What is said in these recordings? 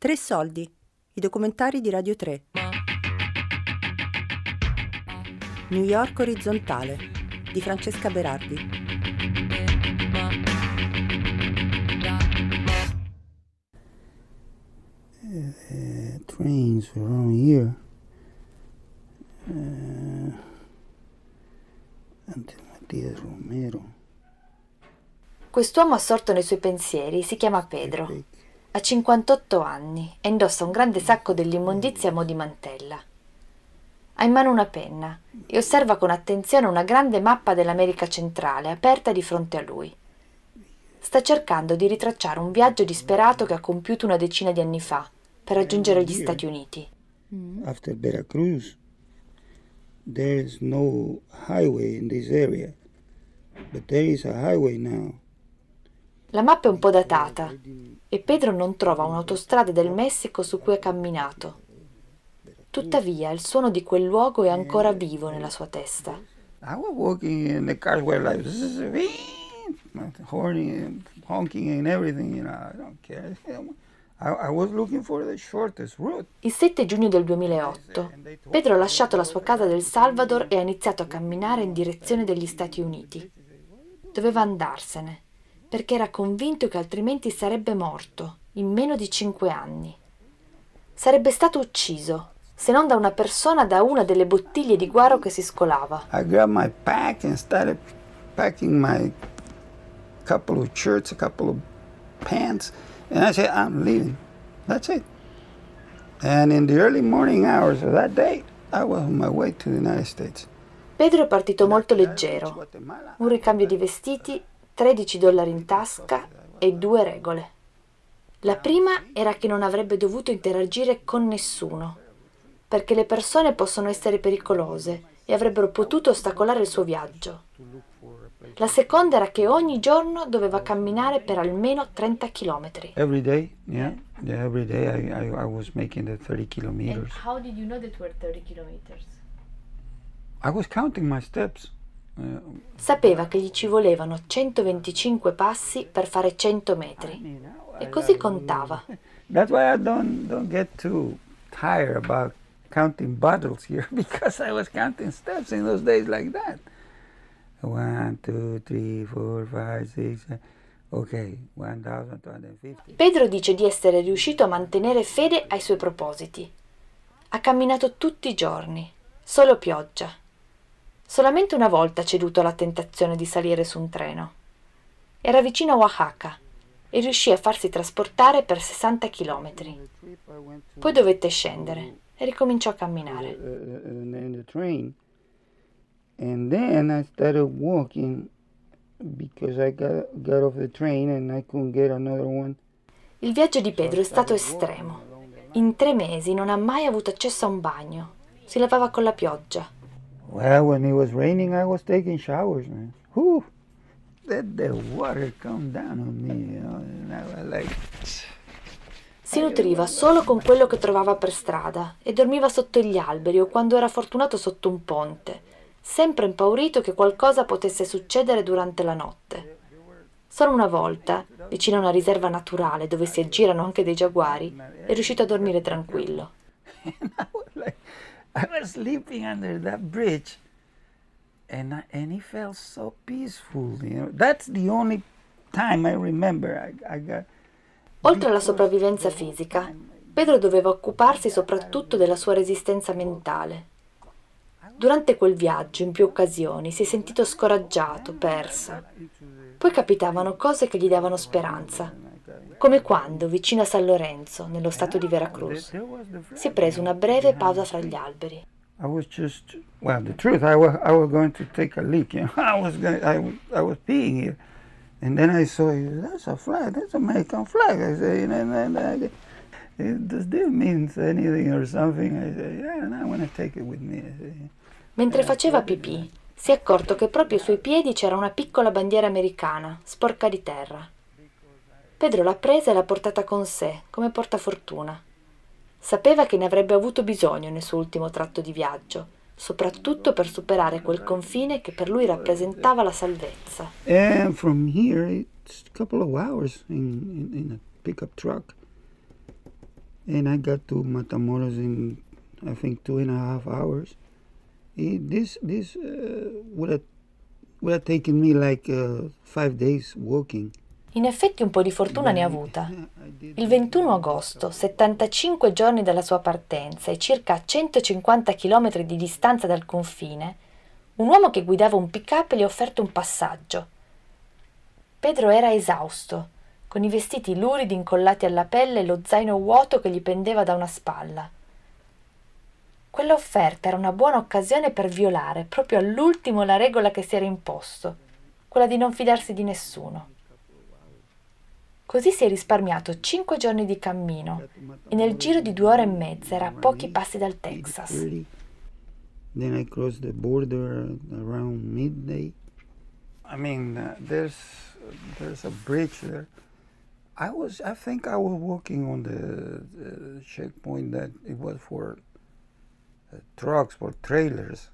Tre soldi, i documentari di Radio 3. New York orizzontale di Francesca Berardi. Uh, trains around here uh, until Matias Romero. Quest'uomo assorto nei suoi pensieri si chiama Pedro. Ha 58 anni e indossa un grande sacco dell'immondizia a mo' di mantella. Ha in mano una penna e osserva con attenzione una grande mappa dell'America centrale aperta di fronte a lui. Sta cercando di ritracciare un viaggio disperato che ha compiuto una decina di anni fa per raggiungere gli Stati Uniti. After Veracruz, there's no highway in this area, but there is a highway now. La mappa è un po' datata e Pedro non trova un'autostrada del Messico su cui ha camminato. Tuttavia il suono di quel luogo è ancora vivo nella sua testa. I was walking and the cars were like horny and honking and everything, you know, I don't care. I, I was looking for the shortest route. Il 7 giugno del 2008 Pedro ha lasciato la sua casa del Salvador e ha iniziato a camminare in direzione degli Stati Uniti. Doveva andarsene perché era convinto che altrimenti sarebbe morto in meno di cinque anni. Sarebbe stato ucciso, se non da una persona da una delle bottiglie di guaro che si scolava. I grabbed my pack and started packing my couple of shirts, a couple of pants, and I said, I'm leaving. That's it. And in the early morning hours of that day, I was on my way to the United States. Pedro è partito molto leggero, un ricambio di vestiti 13 dollari in tasca e due regole. La prima era che non avrebbe dovuto interagire con nessuno, perché le persone possono essere pericolose e avrebbero potuto ostacolare il suo viaggio. La seconda era che ogni giorno doveva camminare per almeno 30 chilometri. Every day, yeah, yeah every day I, I, I was making the 30 kilometers. how did you know that were 30 kilometers? I was counting my steps. Sapeva che gli ci volevano 125 passi per fare 100 metri e così contava. That's why I don't don't get too tired about counting bottles here because I was counting steps in those days like that. One, two, three, four, five, six. seven. Okay, 1250. Pedro dice di essere riuscito a mantenere fede ai suoi propositi. Ha camminato tutti i giorni, solo pioggia. Solamente una volta ha ceduto alla tentazione di salire su un treno. Era vicino a Oaxaca e riuscì a farsi trasportare per 60 chilometri. Poi dovette scendere e ricominciò a camminare. In the train. And then I started walking because I got, got off the train and I couldn't get another one. Il viaggio di Pedro è stato estremo. In tre mesi non ha mai avuto accesso a un bagno. Si lavava con la pioggia. Well, when it was raining, I was taking showers, man. Whew. Let the water come down on me, you know. Like, Si nutriva solo con quello che trovava per strada e dormiva sotto gli alberi o quando era fortunato sotto un ponte, sempre impaurito che qualcosa potesse succedere durante la notte. Solo una volta, vicino a una riserva naturale dove si aggirano anche dei giaguari, è riuscito a dormire tranquillo. I was like, I was sleeping under that bridge, and I, and it felt so peaceful. You know, that's the only time I remember I, I got. Oltre alla sopravvivenza fisica, Pedro doveva occuparsi soprattutto della sua resistenza mentale. Durante quel viaggio, in più occasioni, si è sentito scoraggiato, persa. Poi capitavano cose che gli davano speranza, come quando, vicino a San Lorenzo, nello stato di Veracruz, si è preso una breve pausa fra gli alberi. I was just well. The truth, I was I was going to take a leak. You know, I was going, I, I was peeing here, and then I saw that's a flag. That's an American flag. I say, and then I, "Eh, does this mean anything or something? I say, yeah, and I want to take it with me. Mentre faceva pipì, si è accorto che proprio ai suoi piedi c'era una piccola bandiera americana, sporca di terra. Pedro l'ha presa e l'ha portata con sé, come portafortuna. Sapeva che ne avrebbe avuto bisogno nel suo ultimo tratto di viaggio, soprattutto per superare quel confine che per lui rappresentava la salvezza. And from here, it's a couple of hours in, in, in a pickup truck. and I got to Matamoros in I think two and a half hours. It, this this uh, would have uh, walking. In effetti un po' di fortuna ne ha avuta. Il 21 agosto, 75 giorni dalla sua partenza e circa a 150 km di distanza dal confine, un uomo che guidava un pick-up gli ha offerto un passaggio. Pedro era esausto, con i vestiti luridi incollati alla pelle e lo zaino vuoto che gli pendeva da una spalla. Quella offerta era una buona occasione per violare proprio all'ultimo la regola che si era imposto, quella di non fidarsi di nessuno. Così si è risparmiato cinque giorni di cammino e nel giro di due ore e mezza era a pochi passi dal Texas. Then I crossed the border around midday. I mean, uh, there's there's a bridge there. I was I think I was walking on the, the checkpoint that it was for uh, trucks for trailers.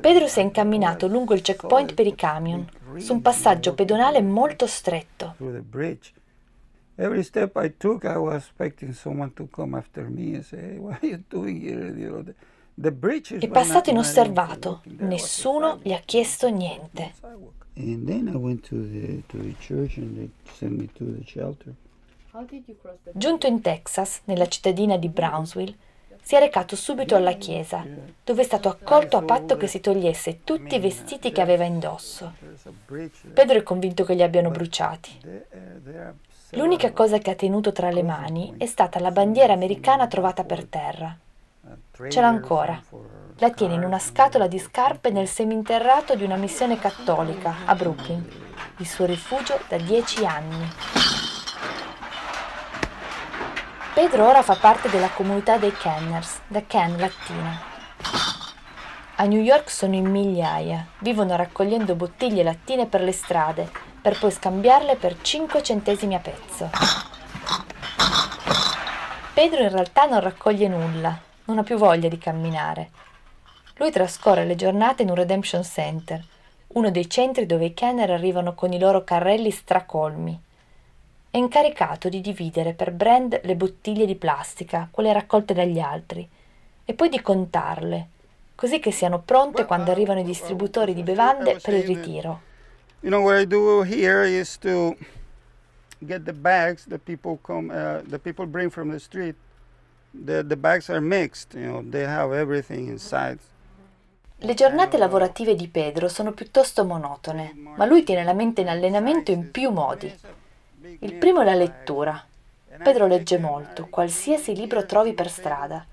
Pedro si è incamminato lungo il checkpoint per i camion, su un passaggio pedonale molto stretto. Every step I took, I was expecting someone to come after me and say, hey, what are you doing here? You know, the, the è passato inosservato, nessuno gli ha chiesto niente. And then I went to the, to the church and they sent me to the shelter. Giunto in Texas, nella cittadina di Brownsville, si è recato subito alla chiesa, dove è stato accolto a patto che si togliesse tutti i vestiti che aveva indosso. Pedro è convinto che li abbiano bruciati. L'unica cosa che ha tenuto tra le mani è stata la bandiera americana trovata per terra. Ce l'ha ancora. La tiene in una scatola di scarpe nel seminterrato di una missione cattolica a Brooklyn, il suo rifugio da dieci anni. Pedro ora fa parte della comunità dei Kenners, da Ken latino. A New York sono in migliaia, vivono raccogliendo bottiglie lattine per le strade, per poi scambiarle per 5 centesimi a pezzo. Pedro in realtà non raccoglie nulla, non ha più voglia di camminare. Lui trascorre le giornate in un redemption center, uno dei centri dove i Kenner arrivano con i loro carrelli stracolmi è incaricato di dividere per brand le bottiglie di plastica, quelle raccolte dagli altri, e poi di contarle, così che siano pronte quando arrivano i distributori di bevande per il ritiro. You know what I do here is to get the bags that people come uh, the people bring from the street. The, the bags are mixed, you know, they have everything inside. Le giornate lavorative di Pedro sono piuttosto monotone, ma lui tiene la mente in allenamento in più modi. Il primo è la lettura. Pedro legge molto, qualsiasi libro trovi per strada.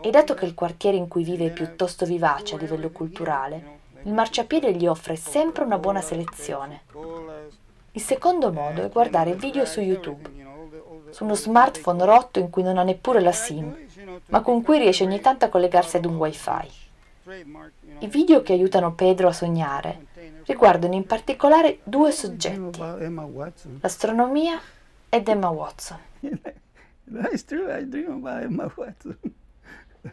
E dato che il quartiere in cui vive è piuttosto vivace a livello culturale, il marciapiede gli offre sempre una buona selezione. Il secondo modo è guardare video su YouTube, su uno smartphone rotto in cui non ha neppure la SIM, ma con cui riesce ogni tanto a collegarsi ad un wifi. I video che aiutano Pedro a sognare riguardano in particolare due soggetti, l'astronomia ed Emma Watson. That's true, I dream about Emma Watson.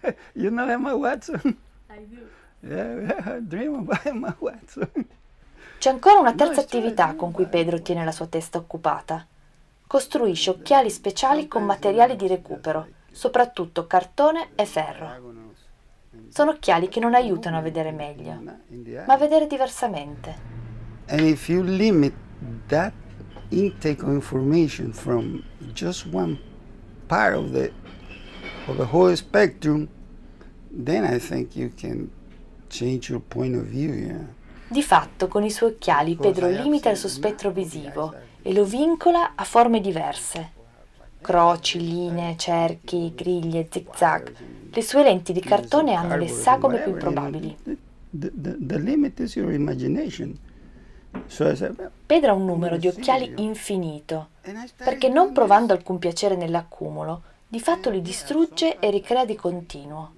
you know Emma Watson? I do. Yeah, I dream about Emma Watson. C'è ancora una terza attività con cui Pedro tiene la sua testa occupata. Costruisce occhiali speciali con materiali di recupero, soprattutto cartone e ferro. Sono occhiali che non aiutano a vedere meglio, ma a vedere diversamente. If you limit that intake of information from just one part of the of the whole spectrum, then I think you can change your point of view, yeah. Di fatto, con i suoi occhiali Pedro limita il suo spettro visivo e lo vincola a forme diverse. Croci, linee, cerchi, griglie, zigzag le sue lenti di cartone hanno le sagome più probabili. Pedro ha un numero di occhiali infinito, perché non provando alcun piacere nell'accumulo, di fatto li distrugge e ricrea di continuo.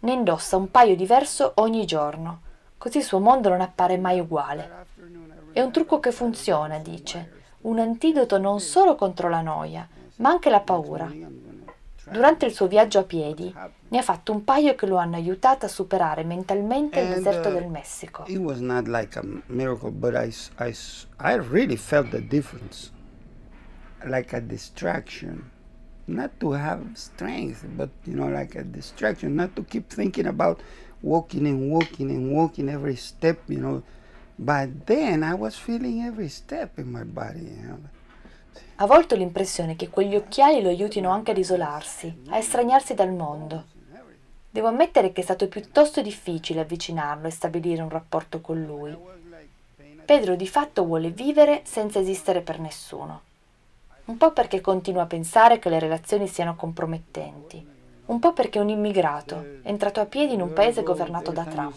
Ne indossa un paio diverso ogni giorno, così il suo mondo non appare mai uguale. È un trucco che funziona, dice, un antidoto non solo contro la noia, ma anche la paura. Durante il suo viaggio a piedi ne ha fatto un paio che lo hanno aiutato a superare mentalmente il deserto uh, del Messico. It was not like a miracle, but I, I, I really felt the difference. Like a distraction. not to have strength, but you know, like a distraction, not to keep thinking about walking and walking and walking every step, you know. But then I was feeling every step in my body. You know. A volte ho l'impressione che quegli occhiali lo aiutino anche ad isolarsi, a estraniarsi dal mondo. Devo ammettere che è stato piuttosto difficile avvicinarlo e stabilire un rapporto con lui. Pedro di fatto vuole vivere senza esistere per nessuno. Un po' perché continua a pensare che le relazioni siano compromettenti, un po' perché è un immigrato, entrato a piedi in un paese governato da Trump.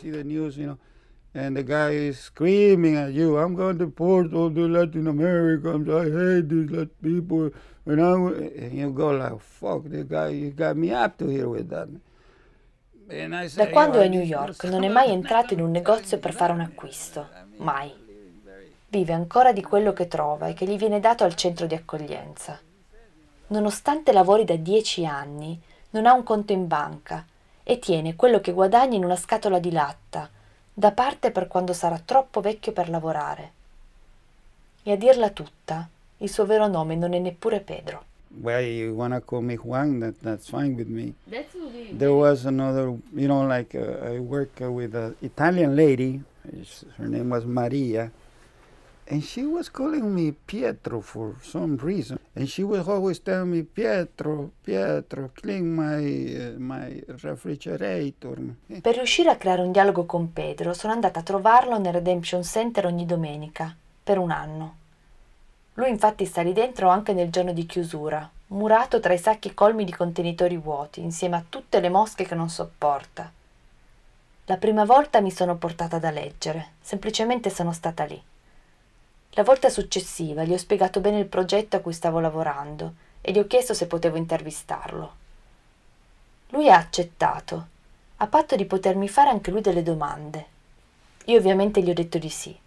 And the guy is screaming at you, I'm going to deport all the Latin Americans, I hate these Latin people, and, I, and you go like, fuck, the guy, you got me up to here with that. Da quando è a New York non è mai entrato in un negozio per fare un acquisto, mai. Vive ancora di quello che trova e che gli viene dato al centro di accoglienza. Nonostante lavori da dieci anni, non ha un conto in banca e tiene quello che guadagna in una scatola di latta, da parte per quando sarà troppo vecchio per lavorare. E a dirla tutta, il suo vero nome non è neppure Pedro. Well, you want to call me Juan, that, that's fine with me. That's There was another, you know, like uh, I work with an Italian lady, her name was Maria, and she was calling me Pietro for some reason. And she was always telling me, Pietro, Pietro, clean my, uh, my refrigerator. Per riuscire a creare un dialogo con Pedro, sono andata a trovarlo nel Redemption Center ogni domenica, per un anno. Lui infatti sta lì dentro anche nel giorno di chiusura, murato tra i sacchi colmi di contenitori vuoti, insieme a tutte le mosche che non sopporta. La prima volta mi sono portata da leggere, semplicemente sono stata lì. La volta successiva gli ho spiegato bene il progetto a cui stavo lavorando e gli ho chiesto se potevo intervistarlo. Lui ha accettato, a patto di potermi fare anche lui delle domande. Io ovviamente gli ho detto di sì.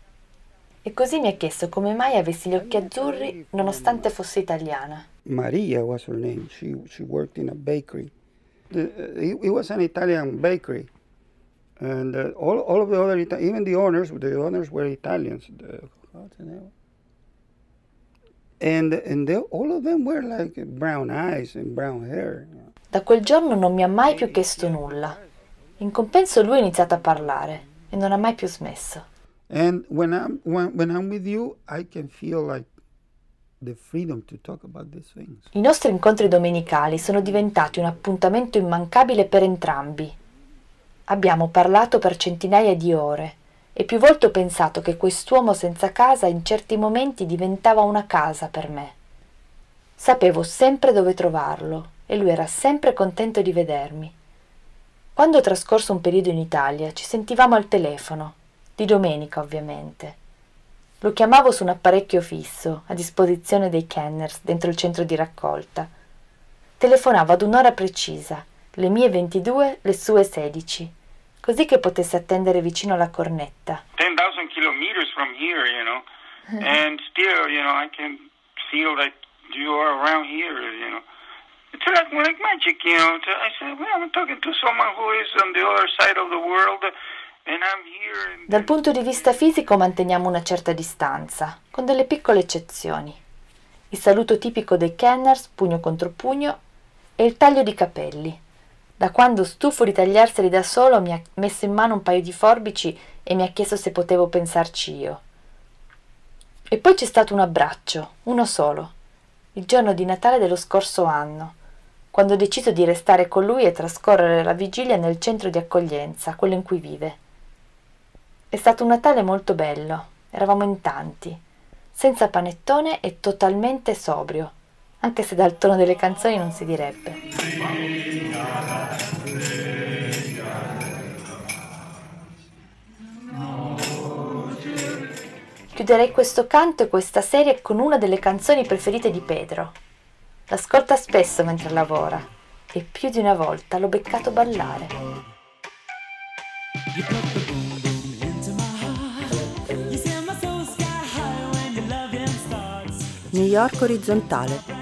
E così mi ha chiesto come mai avessi gli occhi azzurri nonostante fosse italiana. Maria was her name. She, she worked in a bakery. The, uh, it, was an Italian bakery. And uh, all, all of the other, even the owners, the owners were Italians. The, And, and they, all of them were like brown eyes and brown hair. Da quel giorno non mi ha mai più chiesto nulla. In compenso lui ha iniziato a parlare e non ha mai più smesso. And when I'm, when, when I'm with you, I can feel like the freedom to talk about these things. I nostri incontri domenicali sono diventati un appuntamento immancabile per entrambi. Abbiamo parlato per centinaia di ore e più volte ho pensato che quest'uomo senza casa in certi momenti diventava una casa per me. Sapevo sempre dove trovarlo e lui era sempre contento di vedermi. Quando ho trascorso un periodo in Italia ci sentivamo al telefono, di domenica ovviamente. Lo chiamavo su un apparecchio fisso a disposizione dei Kenners dentro il centro di raccolta. Telefonavo ad un'ora precisa, le mie 22, le sue 16 così che potesse attendere vicino alla cornetta. 10,000 kilometers from here, you know, and still, you know, I can feel that you are around here, you know. It's like, like magic, you know. I said, well, I'm talking to someone who is on the other side of the world. Dal punto di vista fisico manteniamo una certa distanza, con delle piccole eccezioni. Il saluto tipico dei Kenners, pugno contro pugno, e il taglio di capelli, da quando, stufo di tagliarseli da solo, mi ha messo in mano un paio di forbici e mi ha chiesto se potevo pensarci io. E poi c'è stato un abbraccio, uno solo, il giorno di Natale dello scorso anno, quando ho deciso di restare con lui e trascorrere la vigilia nel centro di accoglienza, quello in cui vive. È stato un Natale molto bello, eravamo in tanti, senza panettone e totalmente sobrio, anche se dal tono delle canzoni non si direbbe. Chiuderei questo canto e questa serie con una delle canzoni preferite di Pedro. L'ascolta spesso mentre lavora e più di una volta l'ho beccato ballare. New York orizzontale